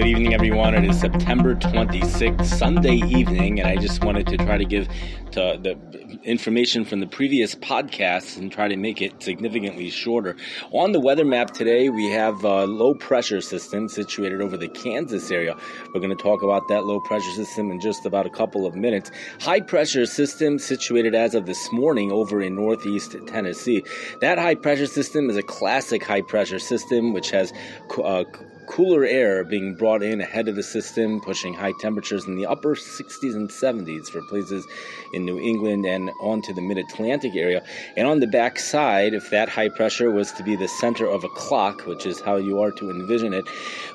Good evening, everyone. It is September 26th, Sunday evening, and I just wanted to try to give to the information from the previous podcasts and try to make it significantly shorter. On the weather map today, we have a low pressure system situated over the Kansas area. We're going to talk about that low pressure system in just about a couple of minutes. High pressure system situated as of this morning over in northeast Tennessee. That high pressure system is a classic high pressure system which has uh, cooler air being brought in ahead of the system, pushing high temperatures in the upper 60s and 70s for places in New England and onto the mid Atlantic area. And on the back side, if that high pressure was to be the center of a clock, which is how you are to envision it,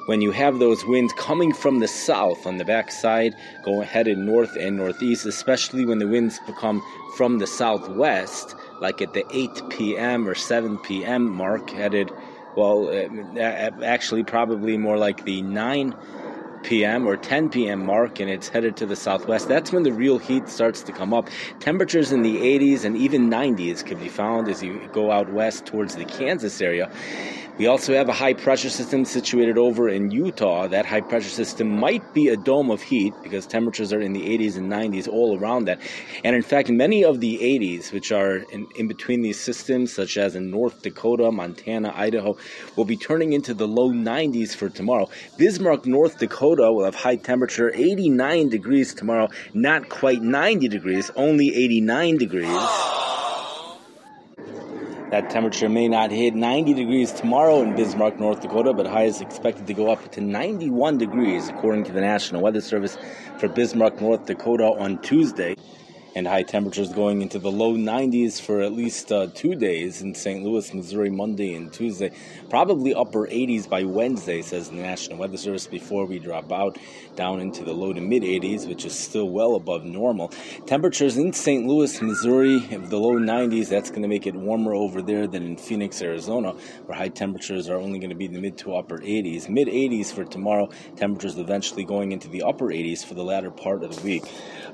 when you have those winds coming from the south on the back side, going headed north and northeast, especially when the winds become from the southwest, like at the 8 p.m. or 7 p.m. mark, headed well, uh, actually, probably more like the 9 p.m. or 10 p.m. mark, and it's headed to the southwest. That's when the real heat starts to come up. Temperatures in the 80s and even 90s can be found as you go out west towards the Kansas area. We also have a high pressure system situated over in Utah. That high pressure system might be a dome of heat because temperatures are in the 80s and 90s all around that. And in fact, many of the 80s, which are in, in between these systems, such as in North Dakota, Montana, Idaho, will be turning into the low 90s for tomorrow. Bismarck, North Dakota will have high temperature 89 degrees tomorrow, not quite 90 degrees, only 89 degrees. That temperature may not hit 90 degrees tomorrow in Bismarck, North Dakota, but high is expected to go up to 91 degrees, according to the National Weather Service for Bismarck, North Dakota on Tuesday and high temperatures going into the low 90s for at least uh, two days in St. Louis, Missouri, Monday and Tuesday. Probably upper 80s by Wednesday, says the National Weather Service, before we drop out down into the low to mid 80s, which is still well above normal. Temperatures in St. Louis, Missouri, the low 90s, that's going to make it warmer over there than in Phoenix, Arizona, where high temperatures are only going to be in the mid to upper 80s. Mid 80s for tomorrow, temperatures eventually going into the upper 80s for the latter part of the week.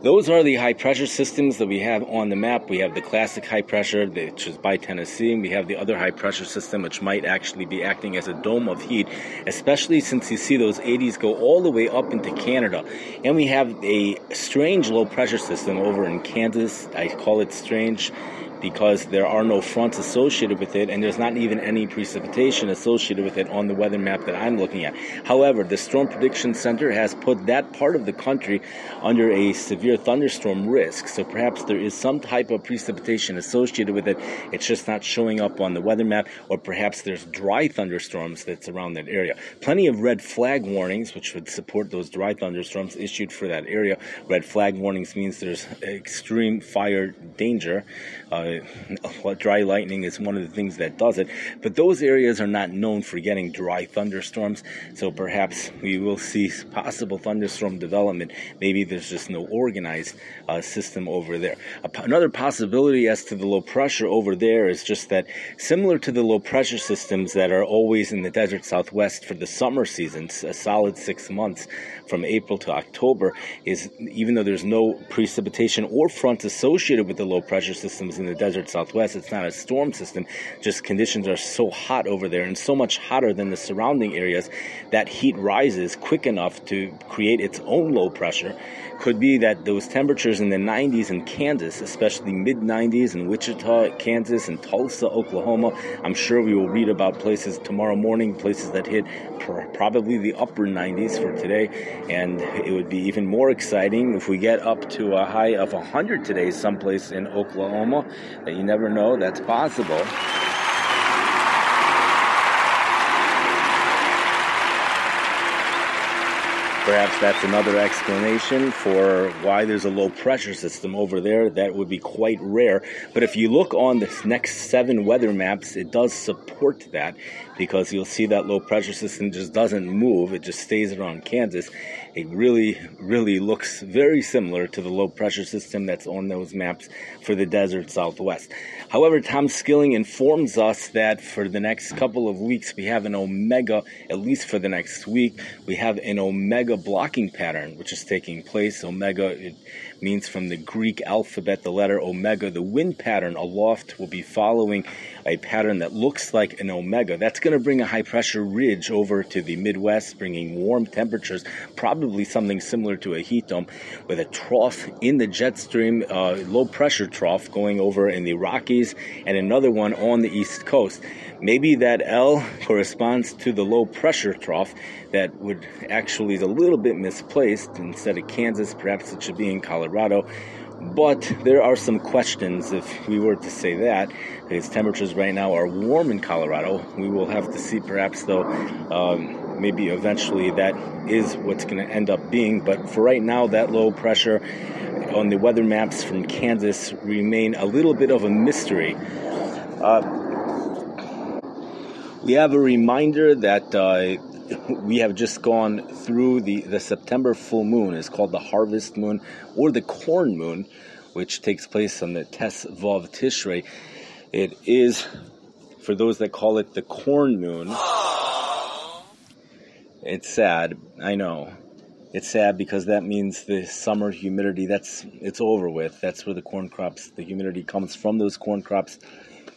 Those are the high pressure systems that we have on the map. We have the classic high pressure, which is by Tennessee, and we have the other high pressure system, which might actually be acting as a dome of heat, especially since you see those 80s go all the way up into Canada. And we have a strange low pressure system over in Kansas. I call it strange because there are no fronts associated with it and there's not even any precipitation associated with it on the weather map that I'm looking at. However, the Storm Prediction Center has put that part of the country under a severe thunderstorm risk, so perhaps there is some type of precipitation associated with it. It's just not showing up on the weather map, or perhaps there's dry thunderstorms that's around that area. Plenty of red flag warnings, which would support those dry thunderstorms issued for that area. Red flag warnings means there's extreme fire danger. Uh, dry lightning is one of the things that does it. But those areas are not known for getting dry thunderstorms, so perhaps we will see possible thunderstorm development. Maybe there's just no organized uh, system over there. Another possibility as to the low pressure over there is just that similar to the low pressure systems that are always in the desert southwest for the summer seasons, a solid six months from April to October, is even though there's no precipitation or front associated with the low pressure systems in the desert southwest. It's not a storm system, just conditions are so hot over there and so much hotter than the surrounding areas that heat rises quick enough to create its own low pressure could be that those temperatures in the 90s in Kansas, especially mid 90s in Wichita, Kansas, and Tulsa, Oklahoma. I'm sure we will read about places tomorrow morning, places that hit pr- probably the upper 90s for today. And it would be even more exciting if we get up to a high of 100 today, someplace in Oklahoma. That you never know, that's possible. Perhaps that's another explanation for why there's a low pressure system over there. That would be quite rare. But if you look on this next seven weather maps, it does support that because you'll see that low pressure system just doesn't move, it just stays around Kansas. It really, really looks very similar to the low pressure system that's on those maps for the desert southwest. However, Tom Skilling informs us that for the next couple of weeks, we have an omega, at least for the next week, we have an omega blocking pattern which is taking place. Omega it means from the Greek alphabet the letter omega. The wind pattern aloft will be following a pattern that looks like an omega. That's going to bring a high pressure ridge over to the Midwest, bringing warm temperatures, probably something similar to a heat dome, with a trough in the jet stream, uh, low pressure trough going over in the Rockies, and another one on the East Coast. Maybe that L corresponds to the low pressure trough that would actually is a little bit misplaced. Instead of Kansas, perhaps it should be in Colorado. But there are some questions if we were to say that, because temperatures right now are warm in Colorado. We will have to see, perhaps, though, um, maybe eventually that is what's going to end up being. But for right now, that low pressure on the weather maps from Kansas remain a little bit of a mystery. Uh, we have a reminder that uh, we have just gone through the, the September full moon. It's called the harvest moon or the corn moon, which takes place on the Tes Vav Tishrei. It is, for those that call it the corn moon, it's sad, I know. It's sad because that means the summer humidity that's it's over with. That's where the corn crops, the humidity comes from those corn crops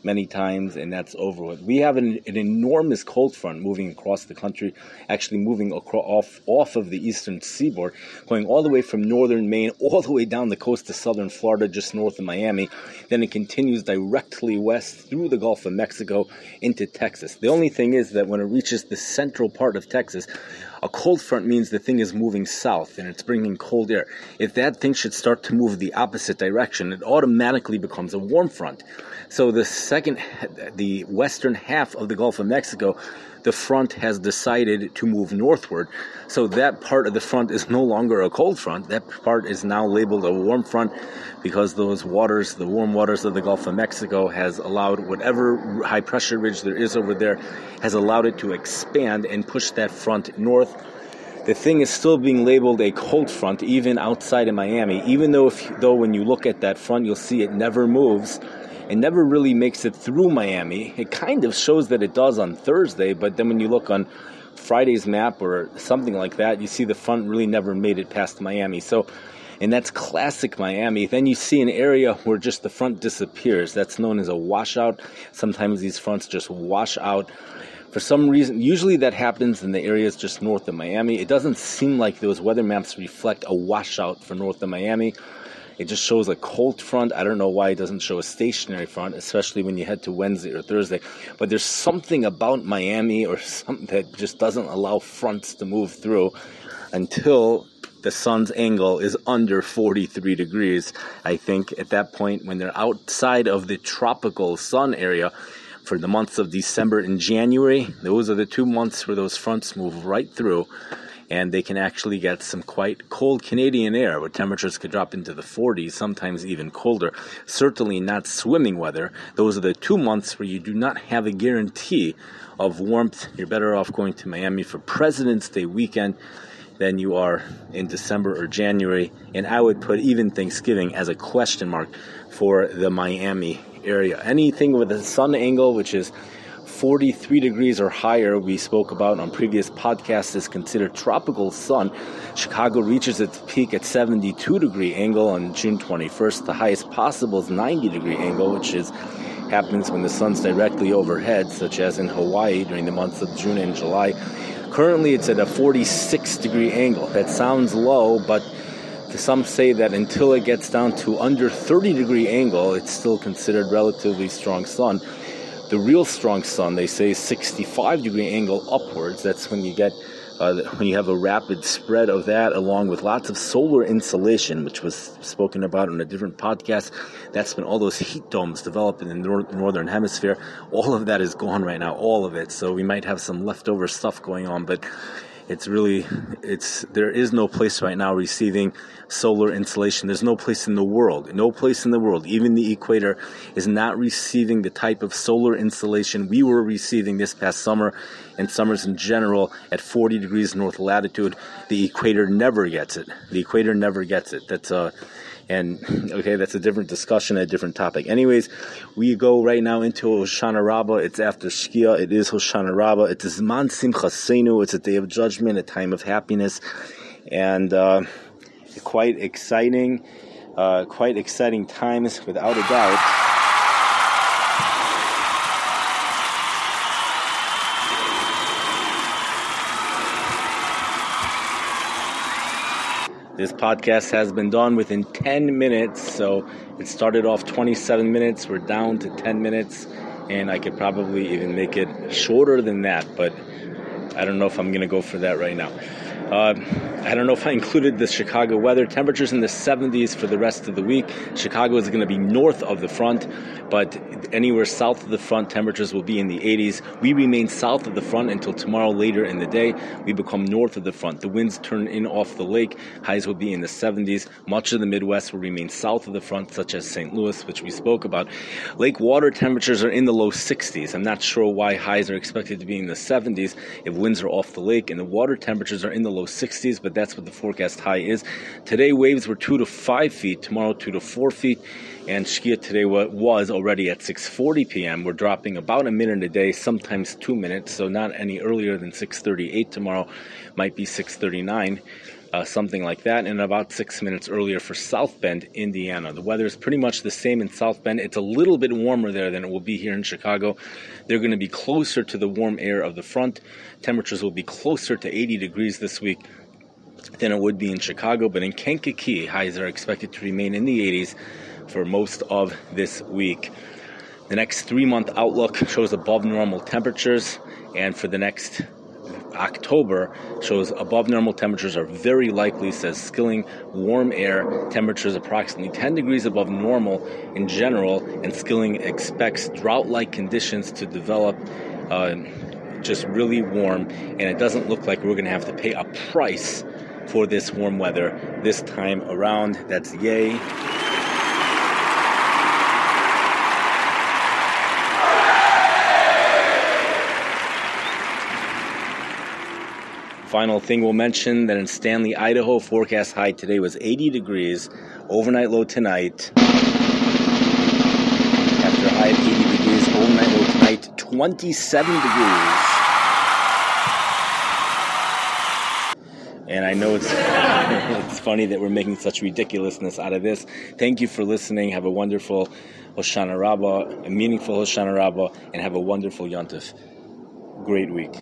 many times, and that's over with. We have an, an enormous cold front moving across the country, actually moving across, off, off of the eastern seaboard, going all the way from northern Maine, all the way down the coast to southern Florida, just north of Miami. Then it continues directly west through the Gulf of Mexico into Texas. The only thing is that when it reaches the central part of Texas, a cold front means the thing is moving south and it's bringing cold air. If that thing should start to move the opposite direction, it automatically becomes a warm front. So the second, the western half of the Gulf of Mexico, the front has decided to move northward. So that part of the front is no longer a cold front. That part is now labeled a warm front because those waters, the warm waters of the Gulf of Mexico, has allowed whatever high pressure ridge there is over there, has allowed it to expand and push that front north the thing is still being labeled a cold front even outside of Miami. Even though, if, though when you look at that front, you'll see it never moves. It never really makes it through Miami. It kind of shows that it does on Thursday, but then when you look on Friday's map or something like that, you see the front really never made it past Miami. So, and that's classic Miami. Then you see an area where just the front disappears. That's known as a washout. Sometimes these fronts just wash out. For some reason, usually that happens in the areas just north of Miami. It doesn't seem like those weather maps reflect a washout for north of Miami. It just shows a cold front. I don't know why it doesn't show a stationary front, especially when you head to Wednesday or Thursday. But there's something about Miami or something that just doesn't allow fronts to move through until the sun's angle is under 43 degrees. I think at that point, when they're outside of the tropical sun area, for the months of December and January, those are the two months where those fronts move right through and they can actually get some quite cold Canadian air where temperatures could drop into the 40s, sometimes even colder. Certainly not swimming weather. Those are the two months where you do not have a guarantee of warmth. You're better off going to Miami for President's Day weekend than you are in December or January. And I would put even Thanksgiving as a question mark for the Miami area. Anything with a sun angle, which is 43 degrees or higher, we spoke about on previous podcasts, is considered tropical sun. Chicago reaches its peak at 72 degree angle on June 21st. The highest possible is 90 degree angle, which is happens when the sun's directly overhead, such as in Hawaii during the months of June and July. Currently, it's at a 46 degree angle. That sounds low, but some say that until it gets down to under 30 degree angle, it's still considered relatively strong sun. The real strong sun, they say, 65 degree angle upwards. That's when you get uh, when you have a rapid spread of that, along with lots of solar insolation, which was spoken about in a different podcast. That's when all those heat domes develop in the nor- northern hemisphere. All of that is gone right now, all of it. So we might have some leftover stuff going on, but it's really it's there is no place right now receiving solar insolation. There's no place in the world no place in the world even the equator is not receiving the type of solar insolation we were receiving this past summer and summers in general at 40 degrees north latitude. The equator never gets it. The equator never gets it. That's uh and okay, that's a different discussion, a different topic. Anyways, we go right now into Hoshana Rabbah. It's after Shkia. It is Hoshana Rabbah. It is Zman Simchasenu. It's a day of judgment, a time of happiness. and uh, quite exciting, uh, quite exciting times without a doubt. This podcast has been done within 10 minutes, so it started off 27 minutes. We're down to 10 minutes, and I could probably even make it shorter than that, but I don't know if I'm going to go for that right now. Uh, I don't know if I included the Chicago weather. Temperatures in the 70s for the rest of the week. Chicago is going to be north of the front, but anywhere south of the front, temperatures will be in the 80s. We remain south of the front until tomorrow later in the day. We become north of the front. The winds turn in off the lake. Highs will be in the 70s. Much of the Midwest will remain south of the front, such as St. Louis, which we spoke about. Lake water temperatures are in the low 60s. I'm not sure why highs are expected to be in the 70s if winds are off the lake, and the water temperatures are in the low 60s, but that's what the forecast high is. Today, waves were 2 to 5 feet, tomorrow, 2 to 4 feet, and Shkia today was already at 6.40 p.m. We're dropping about a minute a day, sometimes two minutes, so not any earlier than 6.38 tomorrow, might be 6.39. Uh, something like that, and about six minutes earlier for South Bend, Indiana. The weather is pretty much the same in South Bend. It's a little bit warmer there than it will be here in Chicago. They're going to be closer to the warm air of the front. Temperatures will be closer to 80 degrees this week than it would be in Chicago, but in Kankakee, highs are expected to remain in the 80s for most of this week. The next three month outlook shows above normal temperatures, and for the next October shows above normal temperatures are very likely, says Skilling. Warm air temperatures approximately 10 degrees above normal in general, and Skilling expects drought like conditions to develop. Uh, just really warm, and it doesn't look like we're going to have to pay a price for this warm weather this time around. That's yay. Final thing we'll mention that in Stanley, Idaho, forecast high today was 80 degrees, overnight low tonight. After high of 80 degrees, overnight low tonight 27 degrees. And I know it's it's funny that we're making such ridiculousness out of this. Thank you for listening. Have a wonderful Hoshana Rabbah, a meaningful Hoshana Rabbah, and have a wonderful Yontif. Great week.